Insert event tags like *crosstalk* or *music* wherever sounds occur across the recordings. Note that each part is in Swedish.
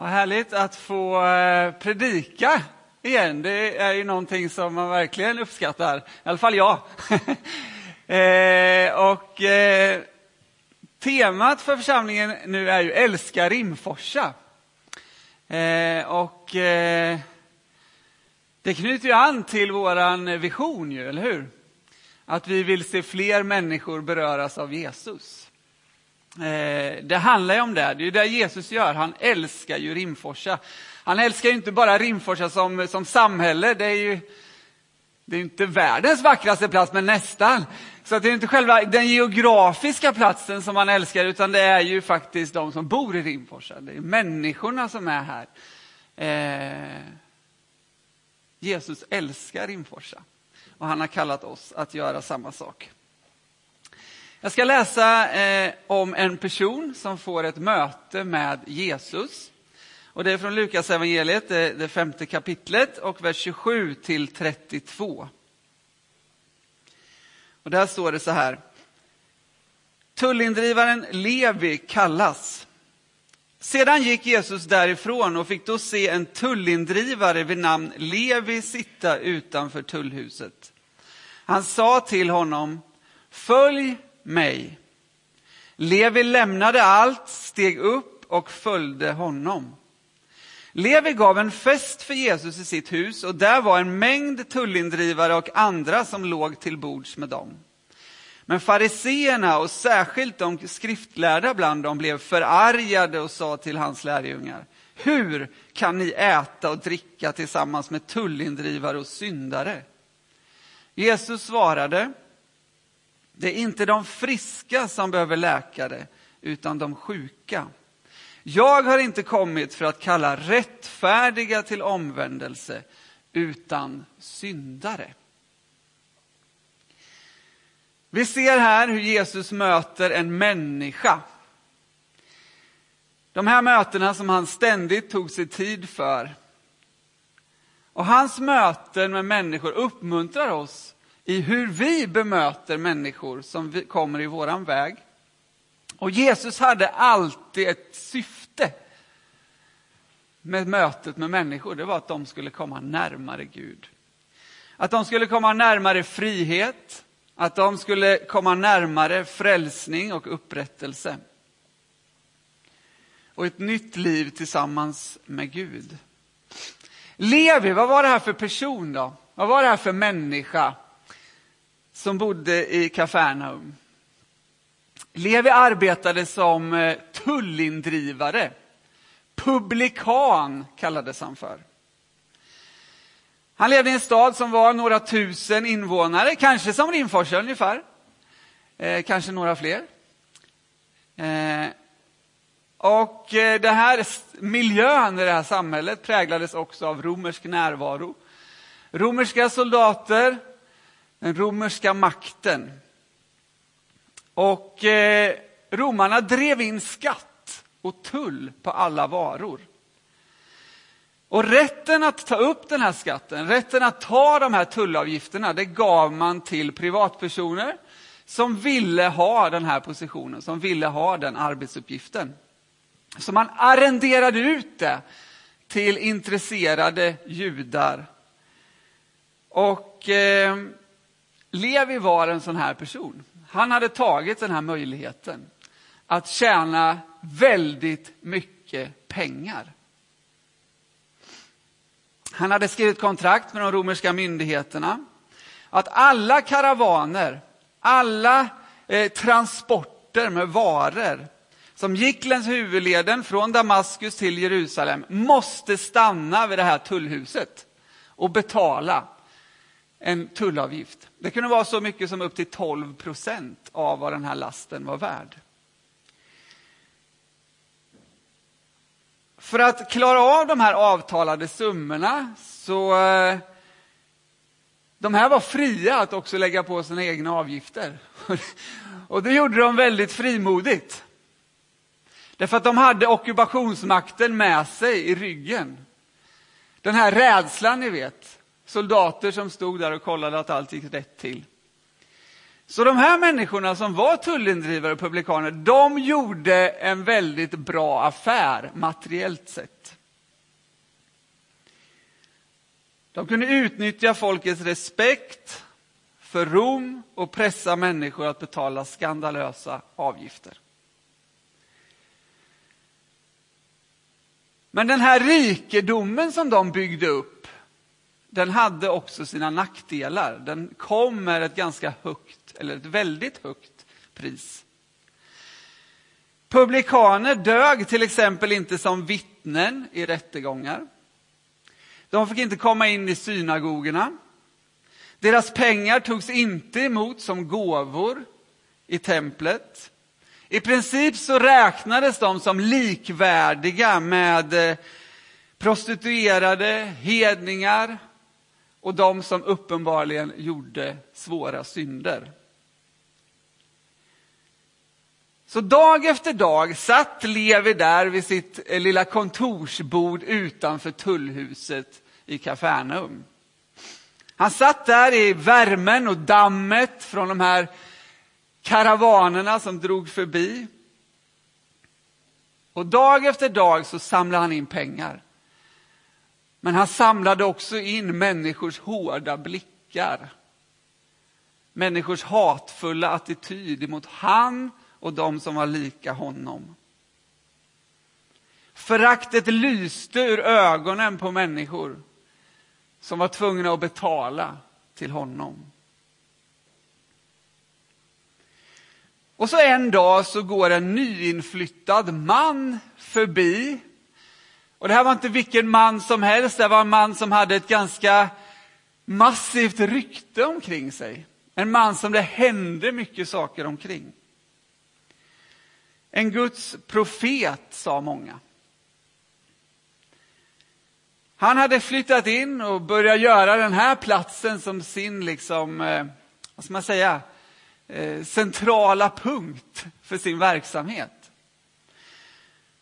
Vad härligt att få eh, predika igen. Det är ju någonting som man verkligen uppskattar, i alla fall jag. *laughs* Eh, och eh, temat för församlingen nu är ju Älska Rimforsa. Eh, och det knyter ju an till vår vision, ju, eller hur? Att vi vill se fler människor beröras av Jesus. Eh, det handlar ju om det. Det är det Jesus gör. Han älskar ju Rimforsa. Han älskar ju inte bara Rimforsa som, som samhälle. Det är ju det är inte världens vackraste plats, men nästan. Så det är inte själva den geografiska platsen som han älskar, utan det är ju faktiskt de som bor i Rimforsa. Det är människorna som är här. Eh, Jesus älskar Rimforsa och han har kallat oss att göra samma sak. Jag ska läsa eh, om en person som får ett möte med Jesus. Och det är från Lukas evangeliet, det, det femte kapitlet och vers 27 till 32. Och där står det så här. Tullindrivaren Levi kallas. Sedan gick Jesus därifrån och fick då se en tullindrivare vid namn Levi sitta utanför tullhuset. Han sa till honom, följ mig. Levi lämnade allt, steg upp och följde honom. Levi gav en fest för Jesus i sitt hus och där var en mängd tullindrivare och andra som låg till bords med dem. Men fariseerna och särskilt de skriftlärda bland dem blev förargade och sa till hans lärjungar, hur kan ni äta och dricka tillsammans med tullindrivare och syndare? Jesus svarade, det är inte de friska som behöver läkare, utan de sjuka. Jag har inte kommit för att kalla rättfärdiga till omvändelse, utan syndare. Vi ser här hur Jesus möter en människa. De här mötena som han ständigt tog sig tid för. Och hans möten med människor uppmuntrar oss i hur vi bemöter människor som kommer i våran väg. Och Jesus hade alltid ett syfte med mötet med människor. Det var att de skulle komma närmare Gud. Att de skulle komma närmare frihet, att de skulle komma närmare frälsning och upprättelse. Och ett nytt liv tillsammans med Gud. Levi, vad var det här för person då? Vad var det här för människa? Som bodde i Kafarnaum. Levi arbetade som eh, tullindrivare. Publikan kallades han för. Han levde i en stad som var några tusen invånare, kanske som Rimforsa ungefär. Eh, kanske några fler. Eh, och eh, det här miljön i det här samhället präglades också av romersk närvaro. Romerska soldater den romerska makten. Och eh, romarna drev in skatt och tull på alla varor. Och rätten att ta upp den här skatten, rätten att ta de här tullavgifterna, det gav man till privatpersoner som ville ha den här positionen, som ville ha den arbetsuppgiften. Så man arrenderade ut det till intresserade judar. Och eh, Levi var en sån här person. Han hade tagit den här möjligheten att tjäna väldigt mycket pengar. Han hade skrivit kontrakt med de romerska myndigheterna att alla karavaner, alla eh, transporter med varor som gick längs huvudleden från Damaskus till Jerusalem måste stanna vid det här tullhuset och betala en tullavgift. Det kunde vara så mycket som upp till 12 procent av vad den här lasten var värd. För att klara av de här avtalade summorna så eh, de här var fria att också lägga på sina egna avgifter. *laughs* Och det gjorde de väldigt frimodigt. Därför att de hade ockupationsmakten med sig i ryggen. Den här rädslan ni vet, soldater som stod där och kollade att allt gick rätt till. Så de här människorna som var tullindrivare och publikaner, de gjorde en väldigt bra affär materiellt sett. De kunde utnyttja folkets respekt för Rom och pressa människor att betala skandalösa avgifter. Men den här rikedomen som de byggde upp, den hade också sina nackdelar. Den kom med ett ganska högt, eller ett väldigt högt pris. Publikaner dög till exempel inte som vittnen i rättegångar. De fick inte komma in i synagogorna. Deras pengar togs inte emot som gåvor i templet. I princip så räknades de som likvärdiga med eh, prostituerade, hedningar och de som uppenbarligen gjorde svåra synder. Så dag efter dag satt Levi där vid sitt eh, lilla kontorsbord utanför tullhuset i Kafarnaum. Han satt där i värmen och dammet från de här karavanerna som drog förbi. Och dag efter dag så samlade han in pengar. Men han samlade också in människors hårda blickar. Människors hatfulla attityd mot han och de som var lika honom. Föraktet lyste ur ögonen på människor som var tvungna att betala till honom. Och så en dag så går en nyinflyttad man förbi. Och det här var inte vilken man som helst, det var en man som hade ett ganska massivt rykte omkring sig. En man som det hände mycket saker omkring. En Guds profet, sa många. Han hade flyttat in och börjat göra den här platsen som sin, liksom, eh, vad ska man säga, eh, centrala punkt för sin verksamhet.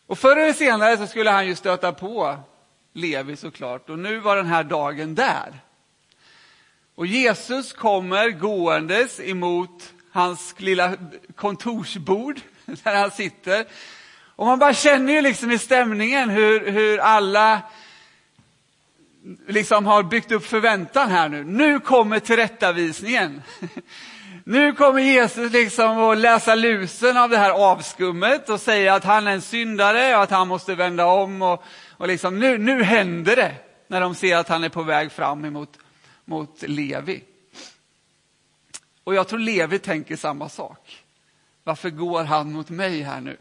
Och förr eller senare så skulle han ju stöta på Levi såklart och nu var den här dagen där. Och Jesus kommer gåendes emot hans lilla kontorsbord *laughs* där han sitter. Och man bara känner ju liksom i stämningen hur, hur alla liksom har byggt upp förväntan här nu. Nu kommer tillrättavisningen. *laughs* Nu kommer Jesus liksom att läsa lusen av det här avskummet och säga att han är en syndare och att han måste vända om. Och, och liksom, nu, nu händer det när de ser att han är på väg fram emot mot Levi. Och jag tror Levi tänker samma sak. Varför går han mot mig här nu?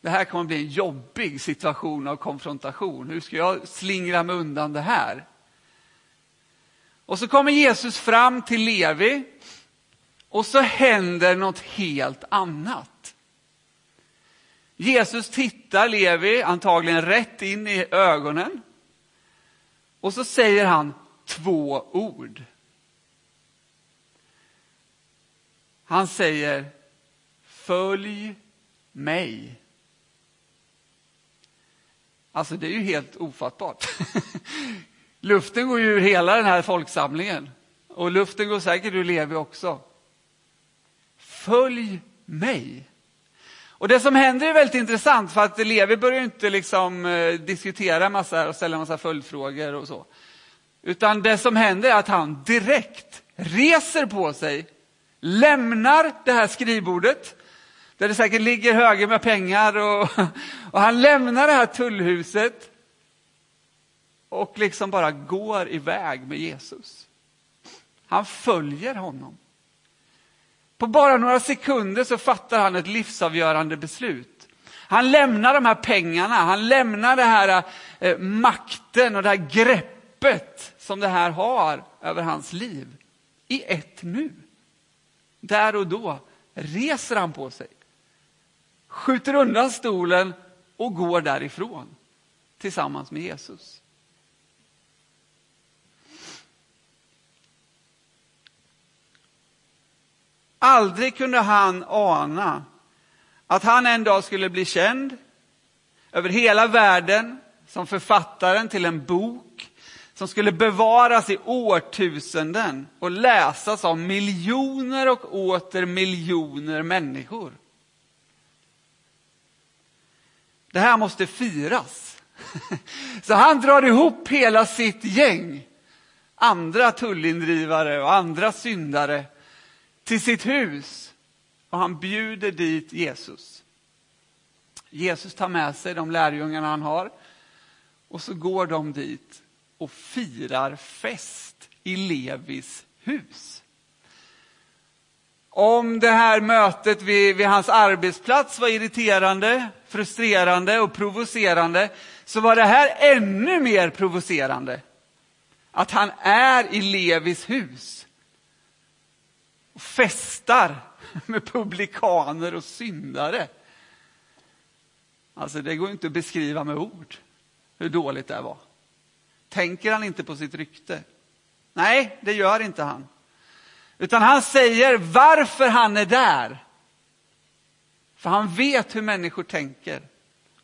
Det här kommer bli en jobbig situation av konfrontation. Hur ska jag slingra mig undan det här? Och så kommer Jesus fram till Levi och så händer något helt annat. Jesus tittar Levi antagligen rätt in i ögonen. Och så säger han två ord. Han säger Följ mig. Alltså det är ju helt ofattbart. *laughs* Luften går ju ur hela den här folksamlingen. Och luften går säkert ur Levi också. Följ mig. Och det som händer är väldigt intressant för att Levi börjar inte liksom eh, diskutera massa och ställa massa följdfrågor och så. Utan det som händer är att han direkt reser på sig, lämnar det här skrivbordet, där det säkert ligger höger med pengar och, *laughs* och han lämnar det här tullhuset och liksom bara går iväg med Jesus. Han följer honom. På bara några sekunder så fattar han ett livsavgörande beslut. Han lämnar de här pengarna, han lämnar den här eh, makten och det här greppet som det här har över hans liv. I ett nu. Där och då reser han på sig, skjuter undan stolen och går därifrån tillsammans med Jesus. Aldrig kunde han ana att han en dag skulle bli känd över hela världen som författaren till en bok som skulle bevaras i årtusenden och läsas av miljoner och åter miljoner människor. Det här måste firas. *laughs* Så han drar ihop hela sitt gäng, andra tullindrivare och andra syndare, till sitt hus och han bjuder dit Jesus. Jesus tar med sig de lärjungarna han har och så går de dit och firar fest i Levis hus. Om det här mötet vid, vid, hans arbetsplats var irriterande, frustrerande och provocerande så var det här ännu mer provocerande. Att han är i Levis hus och festar med publikaner och syndare. Alltså det går inte att beskriva med ord hur dåligt det var. Tänker han inte på sitt rykte? Nej, det gör inte han. Utan han säger varför han är där. För han vet hur människor tänker.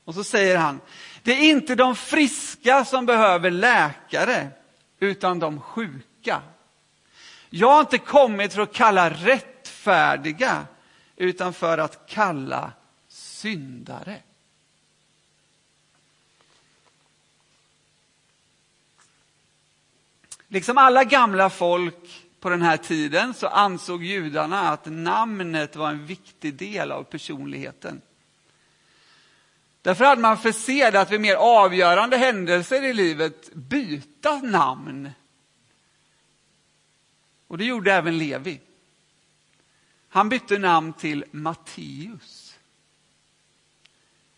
Och så säger han, det är inte de friska som behöver läkare, utan de sjuka. Jag har inte kommit för att kalla rättfärdiga, utan för att kalla syndare. Liksom alla gamla folk på den här tiden så ansåg judarna att namnet var en viktig del av personligheten. Därför hade man för sed att vid mer avgörande händelser i livet byta namn. Och det gjorde även Levi. Han bytte namn till Matteus.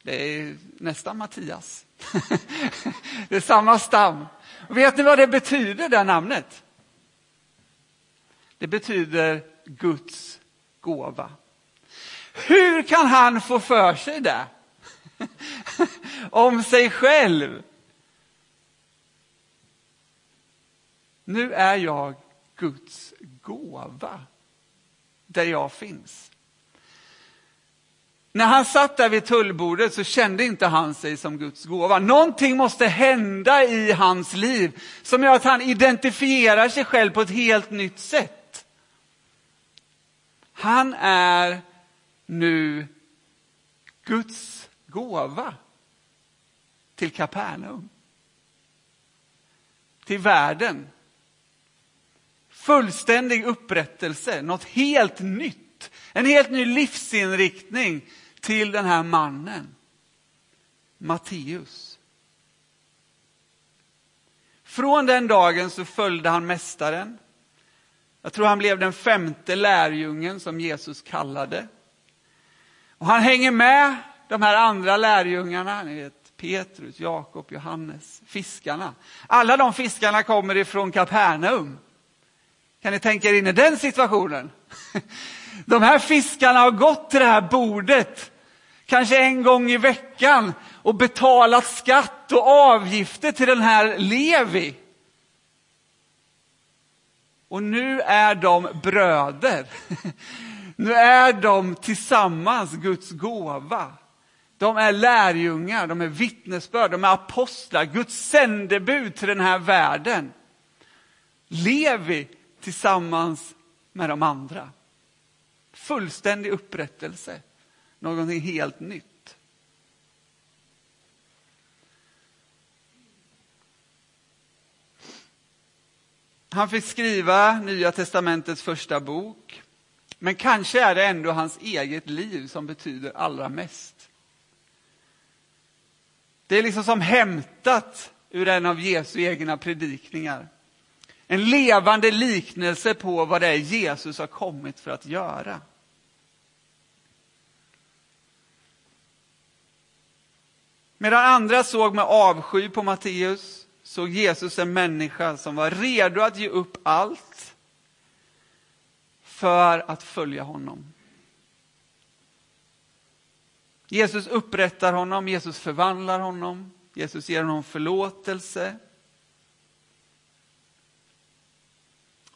Det är nästan Mattias. *laughs* det är samma stam. Och vet ni vad det betyder, det namnet? Det betyder Guds gåva. Hur kan han få för sig det? *laughs* Om sig själv. Nu är jag Guds gåva där jag finns. När han satt där vid tullbordet så kände inte han sig som Guds gåva. Någonting måste hända i hans liv som gör att han identifierar sig själv på ett helt nytt sätt. Han är nu Guds gåva till Kapernaum. Till världen. Fullständig upprättelse, något helt nytt. En helt ny livsinriktning till den här mannen, Matteus. Från den dagen så följde han mästaren. Jag tror han blev den femte lärjungen som Jesus kallade. Och han hänger med de här andra lärjungarna, ni vet Petrus, Jakob, Johannes, fiskarna. Alla de fiskarna kommer ifrån Kapernaum. Kan ni tänka er in i den situationen? *laughs* De här fiskarna har gått till det här bordet kanske en gång i veckan och betalat skatt och avgifter till den här Levi. Och nu är de bröder. *laughs* Nu är de tillsammans Guds gåva. De är lärjungar, de är vittnesbörd, de är apostlar, Guds sändebud till den här världen. Levi tillsammans med de andra. Fullständig upprättelse någonting helt nytt. Han fick skriva Nya testamentets första bok. Men kanske är det ändå hans eget liv som betyder allra mest. Det är liksom som hämtat ur en av Jesu egna predikningar. En levande liknelse på vad det är Jesus har kommit för att göra. Medan andra såg med avsky på Matteus såg Jesus en människa som var redo att ge upp allt för att följa honom. Jesus upprättar honom, Jesus förvandlar honom, Jesus ger honom förlåtelse.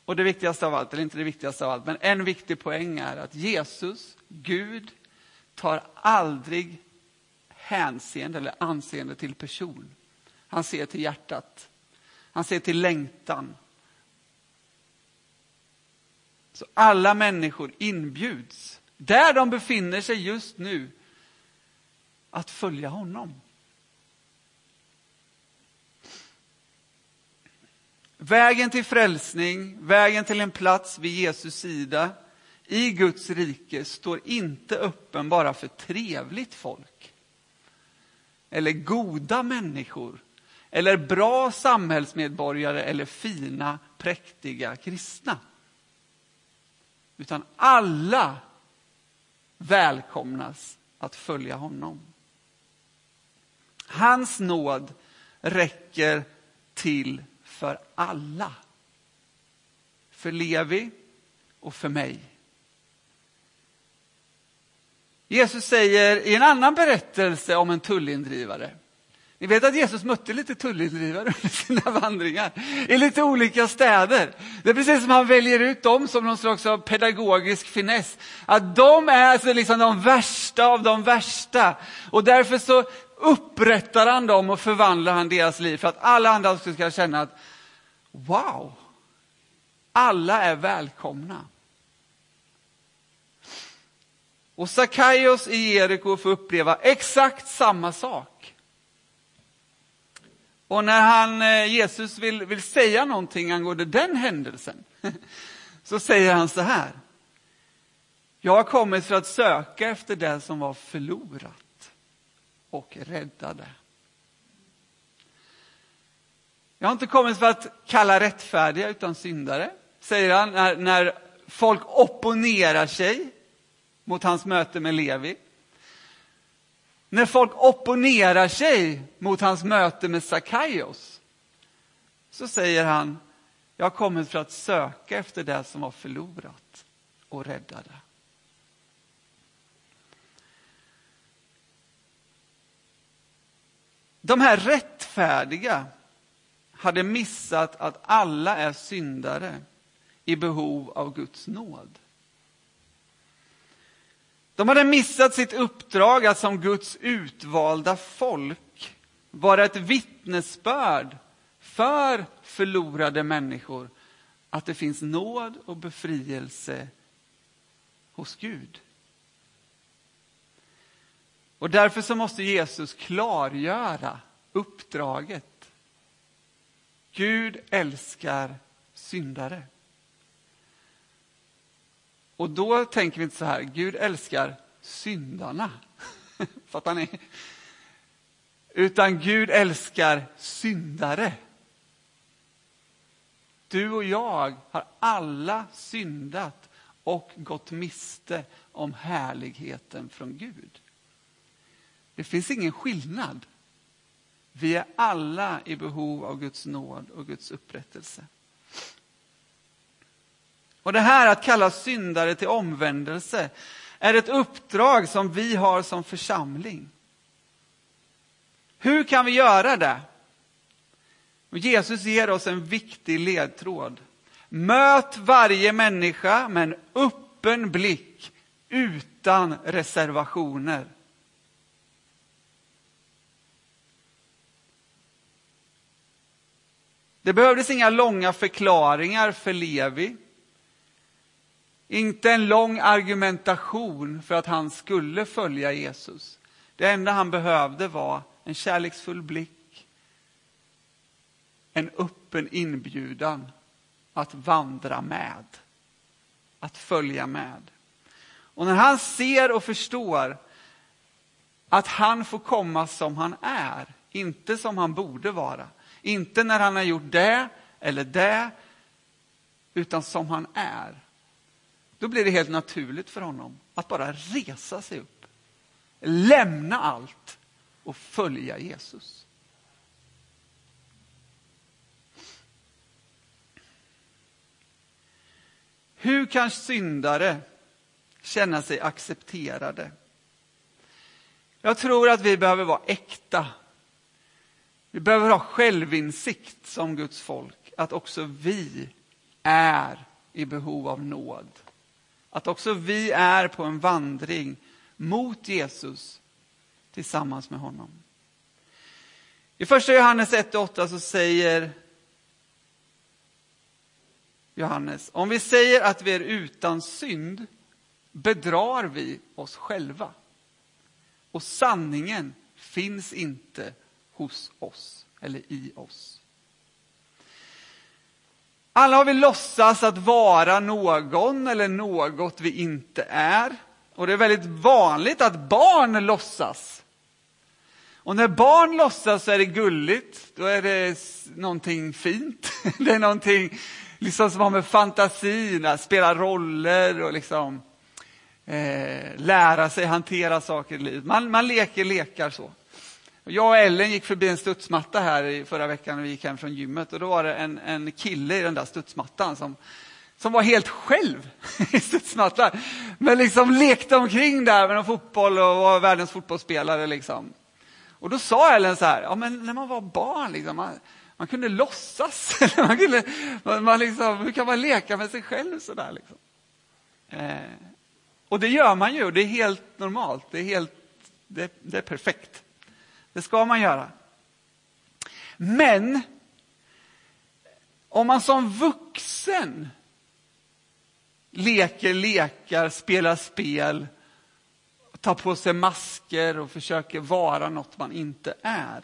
Och det viktigaste av allt, eller inte det viktigaste av allt, men en viktig poäng är att Jesus, Gud, tar aldrig hänseende eller anseende till person. Han ser till hjärtat. Han ser till längtan. Så alla människor inbjuds, där de befinner sig just nu, att följa honom. Vägen till frälsning, vägen till en plats vid Jesus sida i Guds rike står inte öppen bara för trevligt folk. Eller goda människor. Eller bra samhällsmedborgare eller fina, präktiga kristna. Utan alla välkomnas att följa honom. Hans nåd räcker till för alla. För Levi och för mig. Jesus säger i en annan berättelse om en tullindrivare. Ni vet att Jesus mötte lite tullindrivare *laughs* under sina vandringar i lite olika städer. Det är precis som han väljer ut dem som någon slags av pedagogisk finess. Att de är alltså liksom de värsta av de värsta. Och därför så upprättar han dem och förvandlar han deras liv för att alla andra ska känna att wow, alla är välkomna. Och Sackaios i Jeriko får uppleva exakt samma sak. Och när han, eh, Jesus vill, vill säga någonting angående den händelsen, *laughs* så säger han så här. Jag har kommit för att söka efter det som var förlorat och räddade. Jag har inte kommit för att kalla rättfärdiga utan syndare, säger han när, när folk opponerar sig mot hans möte med Levi. När folk opponerar sig mot hans möte med Sackaios så säger han, jag har kommit för att söka efter det som var förlorat och rädda det. De här rättfärdiga hade missat att alla är syndare i behov av Guds nåd. De hade missat sitt uppdrag att som Guds utvalda folk vara ett vittnesbörd för förlorade människor att det finns nåd och befrielse hos Gud. Och därför så måste Jesus klargöra uppdraget. Gud älskar syndare. Och då tänker vi inte så här, Gud älskar syndarna. *laughs* Fattar ni? Utan Gud älskar syndare. Du och jag har alla syndat och gått miste om härligheten från Gud. Det finns ingen skillnad. Vi är alla i behov av Guds nåd och Guds upprättelse. Och det här att kalla syndare till omvändelse är ett uppdrag som vi har som församling. Hur kan vi göra det? Jesus ger oss en viktig ledtråd. Möt varje människa med en öppen blick utan reservationer. Det behövdes inga långa förklaringar för Levi. Inte en lång argumentation för att han skulle följa Jesus. Det enda han behövde var en kärleksfull blick, en öppen inbjudan att vandra med, att följa med. Och när han ser och förstår att han får komma som han är, inte som han borde vara, inte när han har gjort det eller det, utan som han är då blir det helt naturligt för honom att bara resa sig upp, lämna allt och följa Jesus. Hur kan syndare känna sig accepterade? Jag tror att vi behöver vara äkta. Vi behöver ha självinsikt som Guds folk, att också vi är i behov av nåd. Att också vi är på en vandring mot Jesus tillsammans med honom. I första Johannes 1-8 så säger Johannes, om vi säger att vi är utan synd bedrar vi oss själva. Och sanningen finns inte hos oss eller i oss. Alla har vi låtsas att vara någon eller något vi inte är. Och det är väldigt vanligt att barn låtsas. Och när barn låtsas så är det gulligt, då är det någonting fint. *laughs* Det är någonting liksom som har med fantasin att spela roller och liksom eh, lära sig hantera saker i livet. Man, man leker lekar så. Jag och Ellen gick förbi en studsmatta här i förra veckan när vi gick hem från gymmet och då var det en, en kille i den där studsmattan som, som var helt själv *laughs* i studsmattan. Men liksom lekte omkring där med någon fotboll och var världens fotbollsspelare. Liksom. Och då sa Ellen så här, ja men när man var barn, liksom, man, man kunde låtsas. *laughs* man kunde, man, man liksom, hur kan man leka med sig själv sådär? Liksom? Eh, och det gör man ju, och det är helt normalt, det är, helt, det, det är perfekt. Det ska man göra. Men om man som vuxen leker lekar, spelar spel, tar på sig masker och försöker vara något man inte är.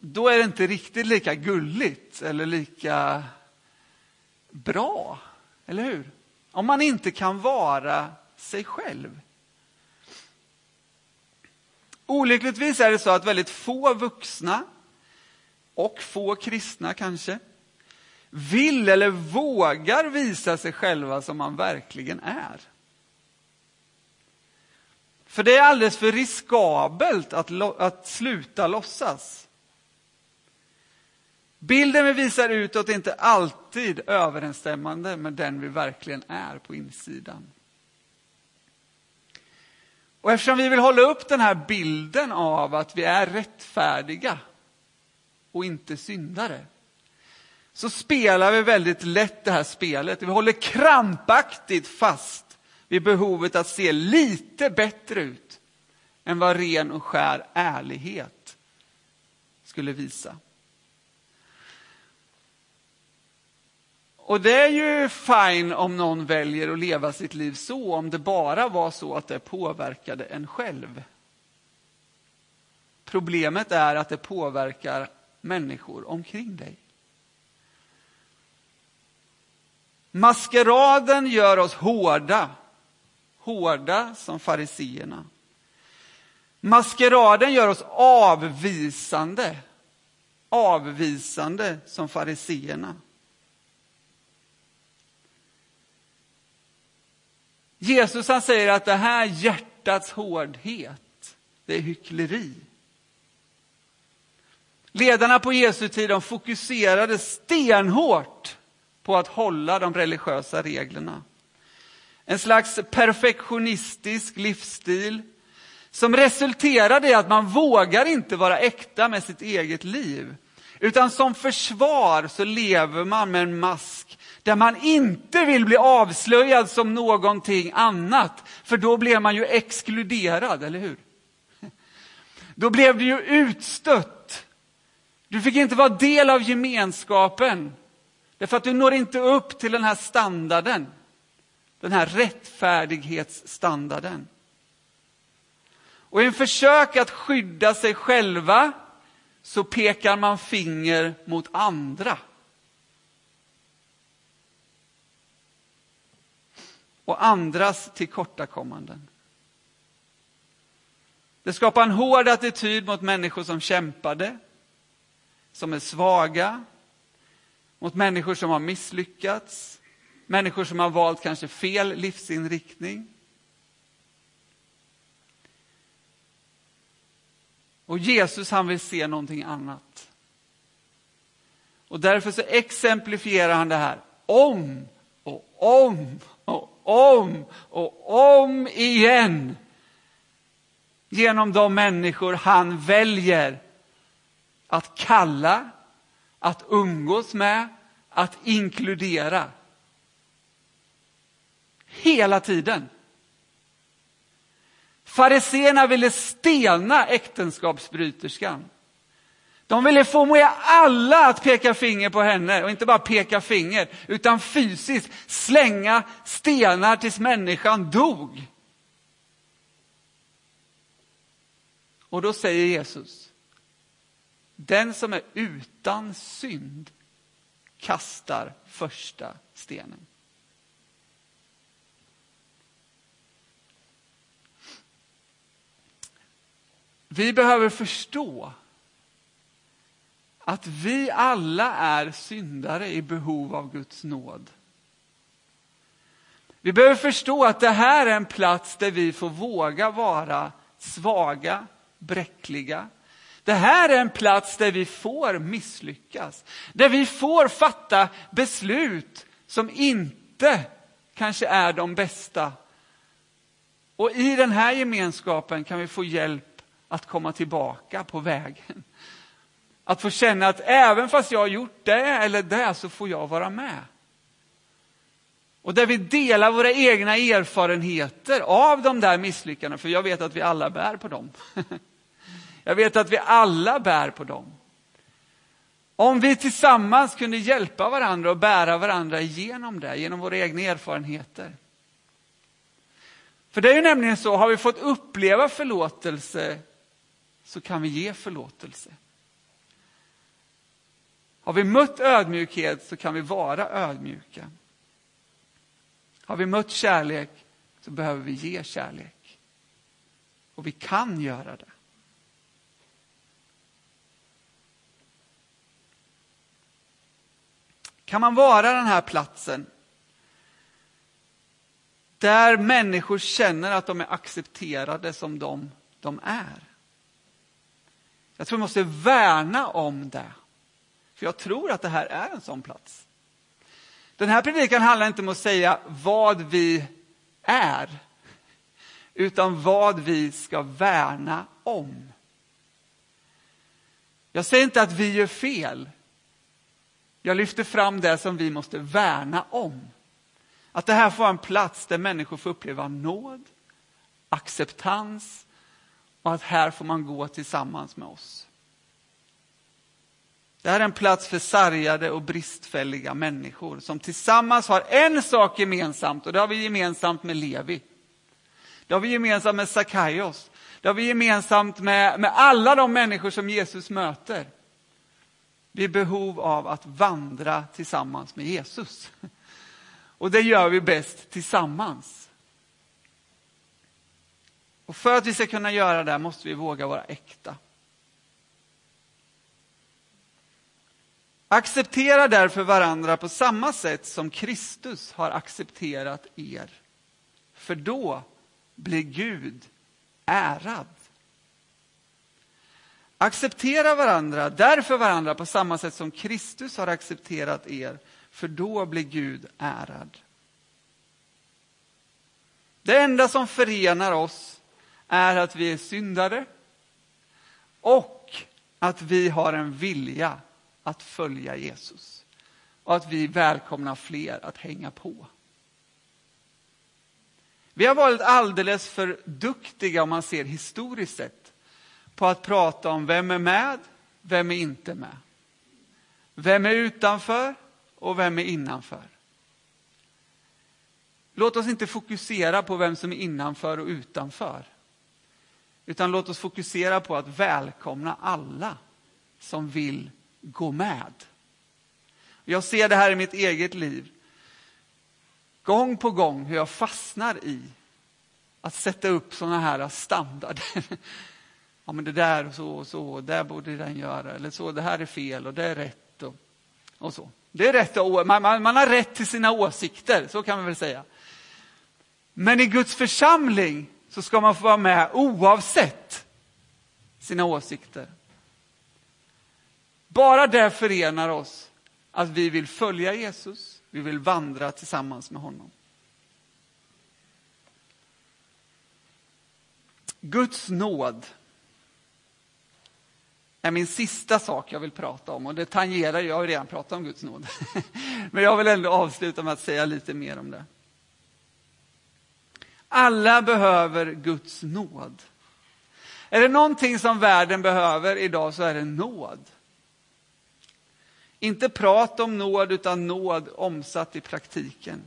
Då är det inte riktigt lika gulligt eller lika bra, eller hur? Om man inte kan vara sig själv. Olyckligtvis är det så att väldigt få vuxna och få kristna kanske vill eller vågar visa sig själva som man verkligen är. För det är alldeles för riskabelt att, att sluta låtsas. Bilden vi visar utåt är inte alltid överensstämmande med den vi verkligen är på insidan. Och eftersom vi vill hålla upp den här bilden av att vi är rättfärdiga och inte syndare, så spelar vi väldigt lätt det här spelet. Vi håller krampaktigt fast vid behovet att se lite bättre ut än vad ren och skär ärlighet skulle visa. Och det är ju fine om någon väljer att leva sitt liv så, om det bara var så att det påverkade en själv. Problemet är att det påverkar människor omkring dig. Maskeraden gör oss hårda, hårda som fariseerna. Maskeraden gör oss avvisande, avvisande som fariseerna. Jesus han säger att det här hjärtats hårdhet, det är hyckleri. Ledarna på Jesu tid de fokuserade stenhårt på att hålla de religiösa reglerna. En slags perfektionistisk livsstil som resulterade i att man vågar inte vara äkta med sitt eget liv. Utan som försvar så lever man med en mask där man inte vill bli avslöjad som någonting annat. För då blev man ju exkluderad, eller hur? Då blev du ju utstött. Du fick inte vara del av gemenskapen. Därför att du når inte upp till den här standarden. Den här rättfärdighetsstandarden. Och i en försök att skydda sig själva så pekar man finger mot andra. Och andras tillkortakommanden. Det skapar en hård attityd mot människor som kämpade, som är svaga, mot människor som har misslyckats, människor som har valt kanske fel livsinriktning. Och Jesus han vill se någonting annat. Och därför så exemplifierar han det här om och om om och om igen genom de människor han väljer att kalla, att umgås med, att inkludera. Hela tiden. Fariséerna ville stena äktenskapsbryterskan. De ville få med alla att peka finger på henne och inte bara peka finger utan fysiskt slänga stenar tills människan dog. Och då säger Jesus, den som är utan synd kastar första stenen. Vi behöver förstå att vi alla är syndare i behov av Guds nåd. Vi behöver förstå att det här är en plats där vi får våga vara svaga, bräckliga. Det här är en plats där vi får misslyckas, där vi får fatta beslut som inte kanske är de bästa. Och i den här gemenskapen kan vi få hjälp att komma tillbaka på vägen. Att få känna att även fast jag har gjort det eller det så får jag vara med. Och där vi delar våra egna erfarenheter av de där misslyckandena, för jag vet att vi alla bär på dem. *laughs* Jag vet att vi alla bär på dem. Om vi tillsammans kunde hjälpa varandra och bära varandra genom det, genom våra egna erfarenheter. För det är ju nämligen så, har vi fått uppleva förlåtelse så kan vi ge förlåtelse. Har vi mött ödmjukhet så kan vi vara ödmjuka. Har vi mött kärlek så behöver vi ge kärlek. Och vi kan göra det. Kan man vara den här platsen där människor känner att de är accepterade som de, de är? Jag tror vi måste värna om det. För jag tror att det här är en sån plats. Den här predikan handlar inte om att säga vad vi är, utan vad vi ska värna om. Jag säger inte att vi gör fel. Jag lyfter fram det som vi måste värna om. Att det här får vara en plats där människor får uppleva nåd, acceptans och att här får man gå tillsammans med oss. Det här är en plats för sargade och bristfälliga människor som tillsammans har en sak gemensamt och det har vi gemensamt med Levi. Det har vi gemensamt med Sakaios. Det har vi gemensamt med, med alla de människor som Jesus möter. Vi är i behov av att vandra tillsammans med Jesus. Och det gör vi bäst tillsammans. Och för att vi ska kunna göra det måste vi våga vara äkta. Acceptera därför varandra på samma sätt som Kristus har accepterat er. För då blir Gud ärad. Acceptera varandra, därför varandra på samma sätt som Kristus har accepterat er, för då blir Gud ärad. Det enda som förenar oss är att vi är syndare och att vi har en vilja att följa Jesus och att vi välkomnar fler att hänga på. Vi har varit alldeles för duktiga om man ser historiskt sett på att prata om vem är med, vem är inte med. Vem är utanför och vem är innanför. Låt oss inte fokusera på vem som är innanför och utanför. Utan låt oss fokusera på att välkomna alla som vill gå med. Jag ser det här i mitt eget liv. Gång på gång hur jag fastnar i att sätta upp sådana här standarder. *laughs* Ja, men det där och så och så, där borde den göra, eller så, det här är fel och det är rätt och, och så. Det är rätt, man, man, man har rätt till sina åsikter, så kan man väl säga. Men i Guds församling så ska man få vara med oavsett sina åsikter. Bara det förenar oss att vi vill följa Jesus, vi vill vandra tillsammans med honom. Guds nåd är min sista sak jag vill prata om och det tangerar, jag har redan pratat om Guds nåd. *laughs* Men jag vill ändå avsluta med att säga lite mer om det. Alla behöver Guds nåd. Är det någonting som världen behöver idag så är det nåd. Inte prat om nåd, utan nåd omsatt i praktiken.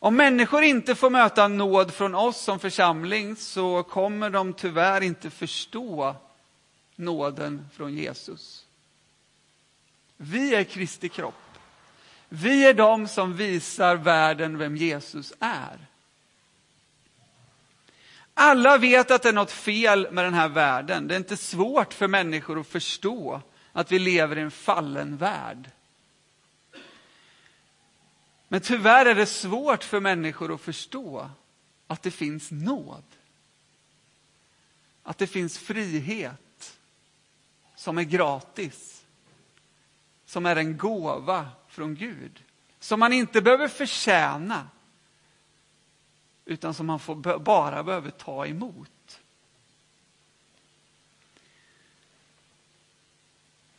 Om människor inte får möta nåd från oss som församling så kommer de tyvärr inte förstå nåden från Jesus. Vi är Kristi kropp. Vi är de som visar världen vem Jesus är. Alla vet att det är något fel med den här världen. Det är inte svårt för människor att förstå att vi lever i en fallen värld. Men tyvärr är det svårt för människor att förstå att det finns nåd. Att det finns frihet som är gratis. Som är en gåva från Gud. Som man inte behöver förtjäna. Utan som man får, bara behöver ta emot.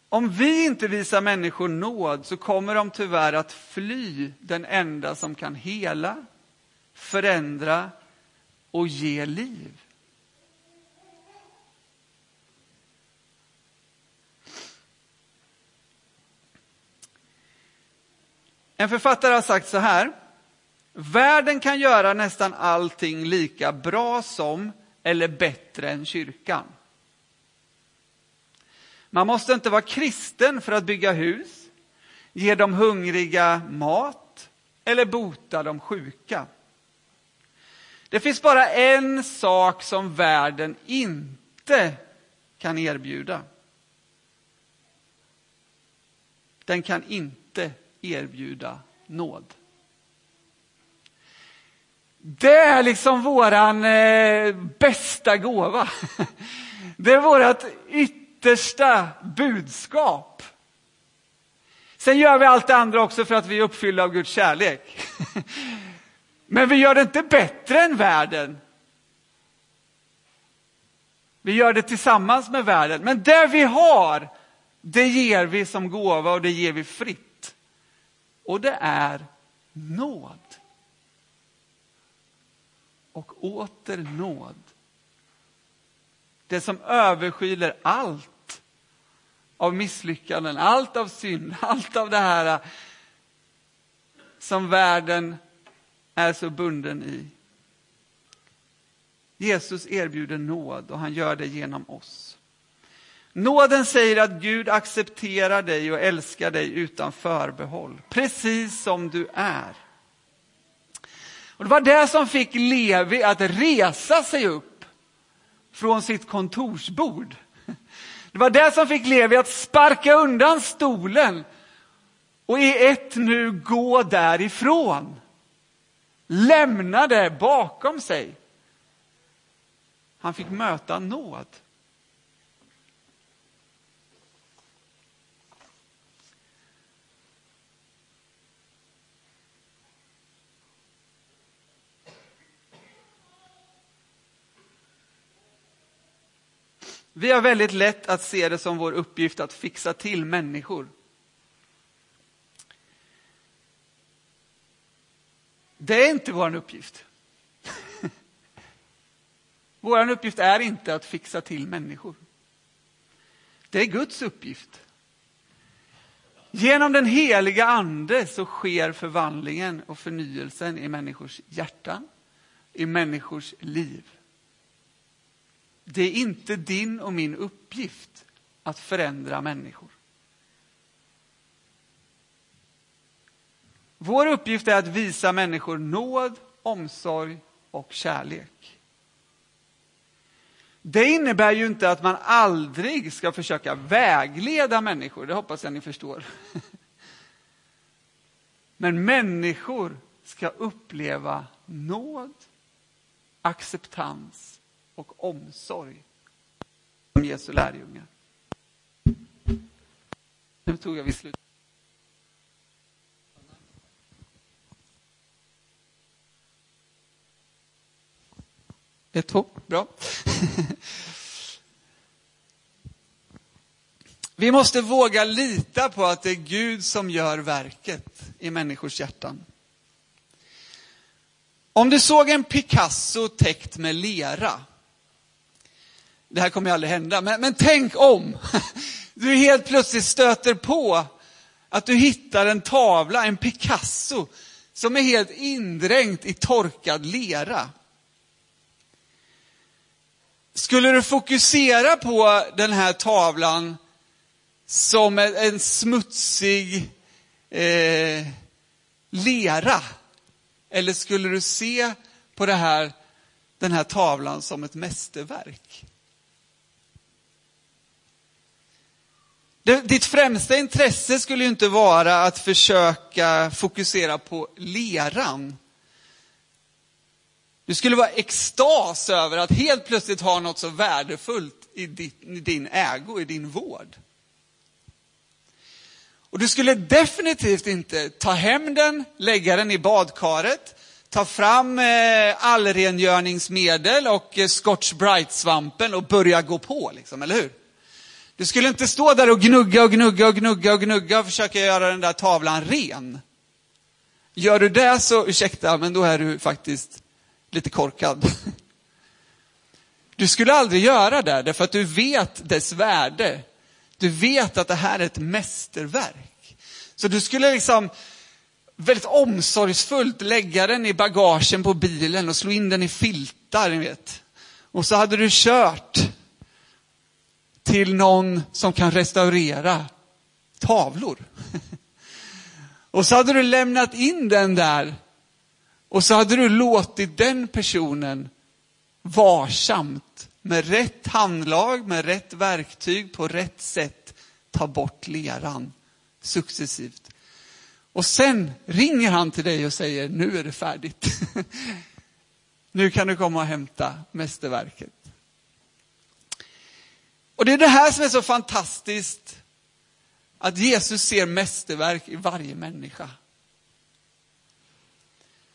Om vi inte visar människor nåd så kommer de tyvärr att fly den enda som kan hela, förändra och ge liv. En författare har sagt så här. Världen kan göra nästan allting lika bra som eller bättre än kyrkan. Man måste inte vara kristen för att bygga hus, ge de hungriga mat eller bota de sjuka. Det finns bara en sak som världen inte kan erbjuda. Den kan inte erbjuda nåd. Det är liksom våran eh, bästa gåva. *laughs* Det är vårt yttersta budskap. Sen gör vi allt det andra också för att vi är uppfyllda av Guds kärlek. *laughs* Men vi gör det inte bättre än världen. Vi gör det tillsammans med världen. Men det vi har, det ger vi som gåva och det ger vi fritt. Och det är nåd. Och åter nåd det som överskyler allt av misslyckanden, allt av synd, *laughs* allt av det här som världen är så bunden i. Jesus erbjuder nåd och han gör det genom oss. Nåden säger att Gud accepterar dig och älskar dig utan förbehåll, precis som du är. Och Det var det som fick Levi att resa sig upp från sitt kontorsbord. Det var det som fick Levi att sparka undan stolen och i ett nu gå därifrån. Lämna det bakom sig. Han fick möta nåd. Vi har väldigt lätt att se det som vår uppgift att fixa till människor. Det är inte vår uppgift. *laughs* Vår uppgift är inte att fixa till människor. Det är Guds uppgift. Genom den heliga ande så sker förvandlingen och förnyelsen i människors hjärtan, i människors liv. Det är inte din och min uppgift att förändra människor. Vår uppgift är att visa människor nåd, omsorg och kärlek. Det innebär ju inte att man aldrig ska försöka vägleda människor, det hoppas jag ni förstår. *laughs* Men människor ska uppleva nåd, acceptans och omsorg om Jesu lärjungar. Nu tog jag vid slut. Ett, två, bra. Vi måste våga lita på att det är Gud som gör verket i människors hjärtan. Om du såg en Picasso täckt med lera, det här kommer ju aldrig hända, men, men tänk om. *laughs* du helt plötsligt stöter på att du hittar en tavla, en Picasso, som är helt indränkt i torkad lera. Skulle du fokusera på den här tavlan som en smutsig eh, lera? Eller skulle du se på det här, den här tavlan som ett mästerverk? Ditt främsta intresse skulle ju inte vara att försöka fokusera på leran. Du skulle vara extas över att helt plötsligt ha något så värdefullt i din ägo, i din vård. Och du skulle definitivt inte ta hem den, lägga den i badkaret, ta fram eh, allrengöringsmedel och eh, Scotch Bright-svampen och börja gå på, liksom, eller hur? Du skulle inte stå där och gnugga och gnugga och gnugga och gnugga och försöka göra den där tavlan ren. Gör du det så, ursäkta, men då är du faktiskt lite korkad. Du skulle aldrig göra det, därför att du vet dess värde. Du vet att det här är ett mästerverk. Så du skulle liksom väldigt omsorgsfullt lägga den i bagagen på bilen och slå in den i filtar, ni vet. Och så hade du kört till någon som kan restaurera tavlor. *laughs* Och så hade du lämnat in den där och så hade du låtit den personen varsamt med rätt handlag, med rätt verktyg, på rätt sätt ta bort leran successivt. Och sen ringer han till dig och säger, nu är det färdigt. *laughs* nu kan du komma och hämta mästerverket. Och det är det här som är så fantastiskt, att Jesus ser mästerverk i varje människa.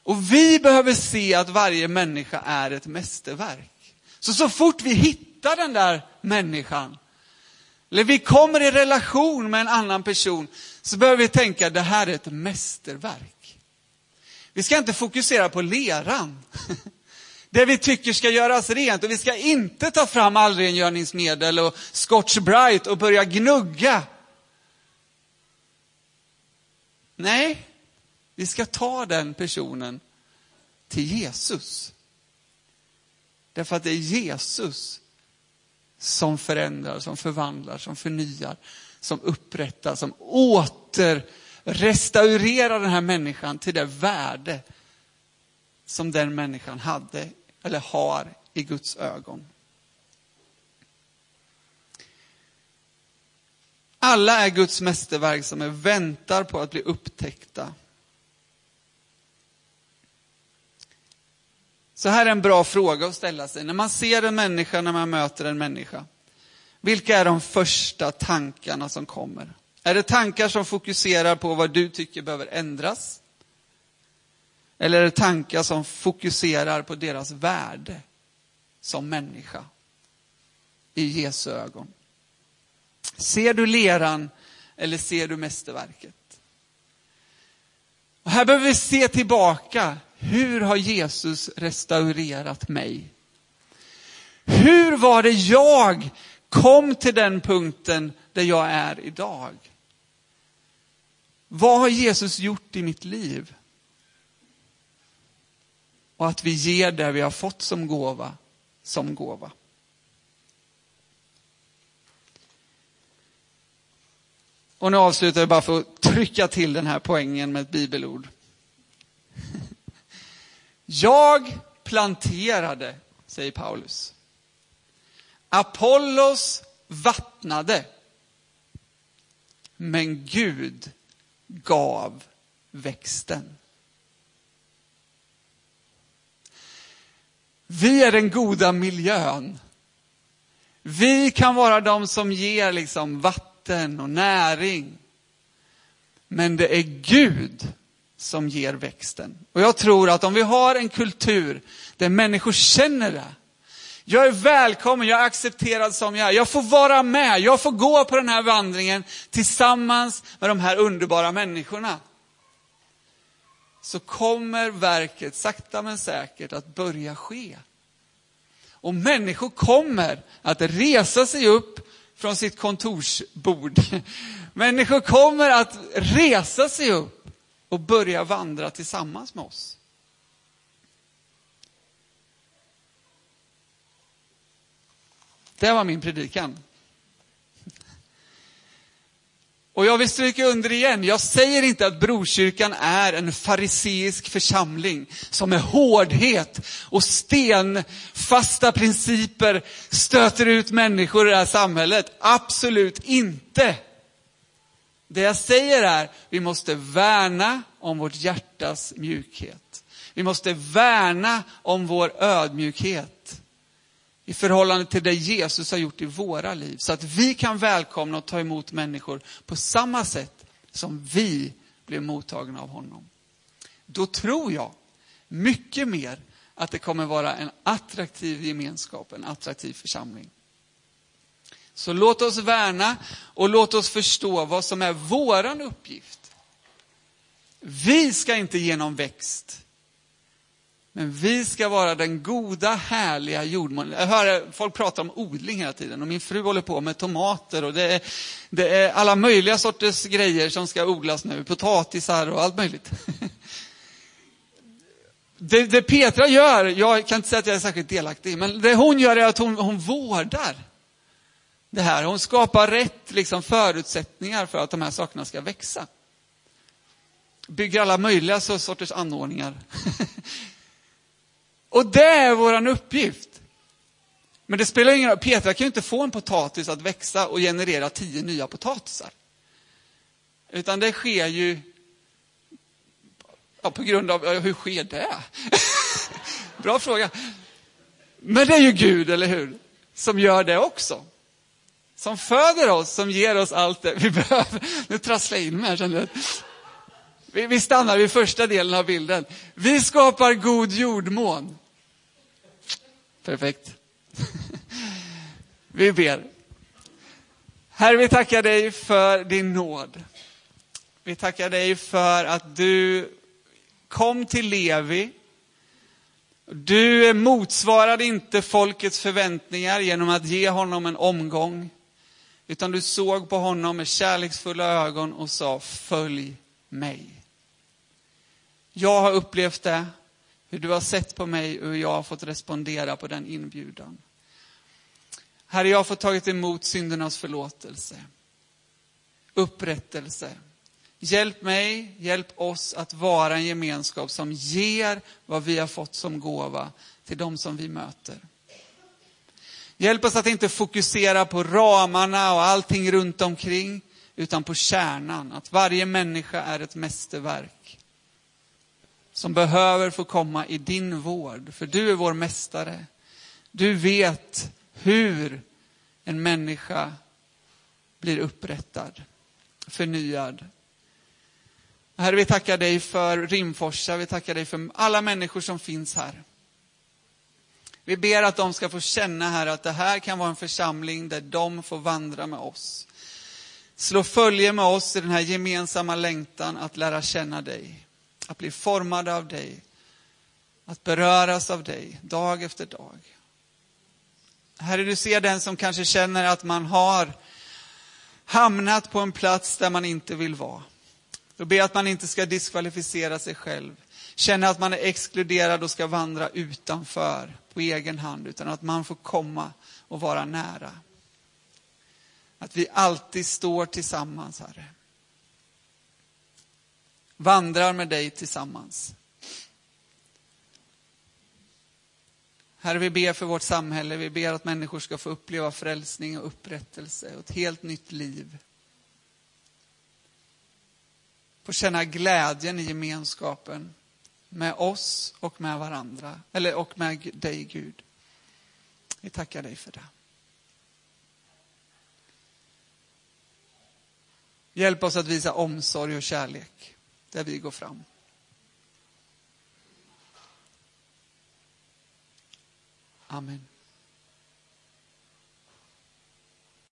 Och vi behöver se att varje människa är ett mästerverk. Så så fort vi hittar den där människan, eller vi kommer i relation med en annan person, så behöver vi tänka, det här är ett mästerverk. Vi ska inte fokusera på leran. *laughs* det vi tycker ska göras rent. Och vi ska inte ta fram allrengöringsmedel och Scotch Bright och börja gnugga. Nej, vi ska ta den personen till Jesus. Därför att det är Jesus som förändrar, som förvandlar, som förnyar, som upprättar, som åter restaurerar den här människan till det värde som den människan hade eller har i Guds ögon. Alla är Guds mästerverk som är väntar på att bli upptäckta. Så här är en bra fråga att ställa sig. När man ser en människa, när man möter en människa. Vilka är de första tankarna som kommer? Är det tankar som fokuserar på vad du tycker behöver ändras? Eller är det tankar som fokuserar på deras värde som människa i Jesu ögon? Ser du leran eller ser du mästerverket? Och här behöver vi se tillbaka. Hur har Jesus restaurerat mig? Hur var det jag kom till den punkten där jag är idag? Vad har Jesus gjort i mitt liv? Och att vi ger det vi har fått som gåva, som gåva. Och nu avslutar jag bara för att trycka till den här poängen med ett bibelord. *laughs* Jag planterade, säger Paulus. Apollos vattnade. Men Gud gav växten. Vi är den goda miljön. Vi kan vara de som ger liksom vatten och näring. Men det är Gud som ger växten. Och jag tror att om vi har en kultur där människor känner det. Jag är välkommen, jag är accepterad som jag är. Jag får vara med, jag får gå på den här vandringen tillsammans med de här underbara människorna. Så kommer verket sakta men säkert att börja ske. Och människor kommer att resa sig upp från sitt kontorsbord. *laughs* Människor kommer att resa sig upp och börja vandra tillsammans med oss. Det var min predikan. Och jag vill stryka under igen, jag säger inte att Brokyrkan är en fariseisk församling som med hårdhet och stenfasta principer stöter ut människor i det här samhället. Absolut inte. Det jag säger är, vi måste värna om vårt hjärtas mjukhet. Vi måste värna om vår ödmjukhet i förhållande till det Jesus har gjort i våra liv. Så att vi kan välkomna och ta emot människor på samma sätt som vi blev mottagna av honom. Då tror jag mycket mer att det kommer vara en attraktiv gemenskap, en attraktiv församling. Så låt oss värna och låt oss förstå vad som är våran uppgift. Vi ska inte ge någon växt. Men vi ska vara den goda, härliga jordmånen. Jag hör folk prata om odling hela tiden och min fru håller på med tomater och det är, det är alla möjliga sorters grejer som ska odlas nu. Potatisar och allt möjligt. *laughs* Det, det Petra gör, jag kan inte säga att jag är särskilt delaktig, men det hon gör är att hon, hon vårdar det här. Hon skapar rätt liksom, förutsättningar för att de här sakerna ska växa. Bygger alla möjliga sorters anordningar. *laughs* Och det är vår uppgift. Men det spelar ingen roll, Petra kan ju inte få en potatis att växa och generera tio nya potatisar. Utan det sker ju ja, på grund av, hur sker det? *laughs* Bra fråga. Men det är ju Gud, eller hur? Som gör det också. Som föder oss, som ger oss allt det vi *laughs* behöver. Nu trasslar jag in mig här, känner jag. Vi, vi stannar vid första delen av bilden. Vi skapar god jordmån. Perfekt. *laughs* Vi ber. Herre, vi tackar dig för din nåd. Vi tackar dig för att du kom till Levi. Du motsvarade inte folkets förväntningar genom att ge honom en omgång. Utan du såg på honom med kärleksfulla ögon och sa, följ mig. Jag har upplevt det, hur du har sett på mig och hur jag har fått respondera på den inbjudan. Herre, jag har fått tagit emot syndernas förlåtelse, upprättelse. Hjälp mig, hjälp oss att vara en gemenskap som ger vad vi har fått som gåva till de som vi möter. Hjälp oss att inte fokusera på ramarna och allting runt omkring, utan på kärnan, att varje människa är ett mästerverk som behöver få komma i din vård, för du är vår mästare. Du vet hur en människa blir upprättad, förnyad. Herre, vi tackar dig för Rimforsa, vi tackar dig för alla människor som finns här. Vi ber att de ska få känna här att det här kan vara en församling där de får vandra med oss. Slå följe med oss i den här gemensamma längtan att lära känna dig. Att bli formade av dig. Att beröras av dig dag efter dag. Herre, du ser den som kanske känner att man har hamnat på en plats där man inte vill vara. Då ber jag att man inte ska diskvalificera sig själv. Känna att man är exkluderad och ska vandra utanför på egen hand, utan att man får komma och vara nära. Att vi alltid står tillsammans, Herre vandrar med dig tillsammans. Herre, vi ber för vårt samhälle. Vi ber att människor ska få uppleva frälsning och upprättelse och ett helt nytt liv. Få känna glädjen i gemenskapen med oss och med varandra, eller och med dig Gud. Vi tackar dig för det. Hjälp oss att visa omsorg och kärlek där vi går fram. Amen.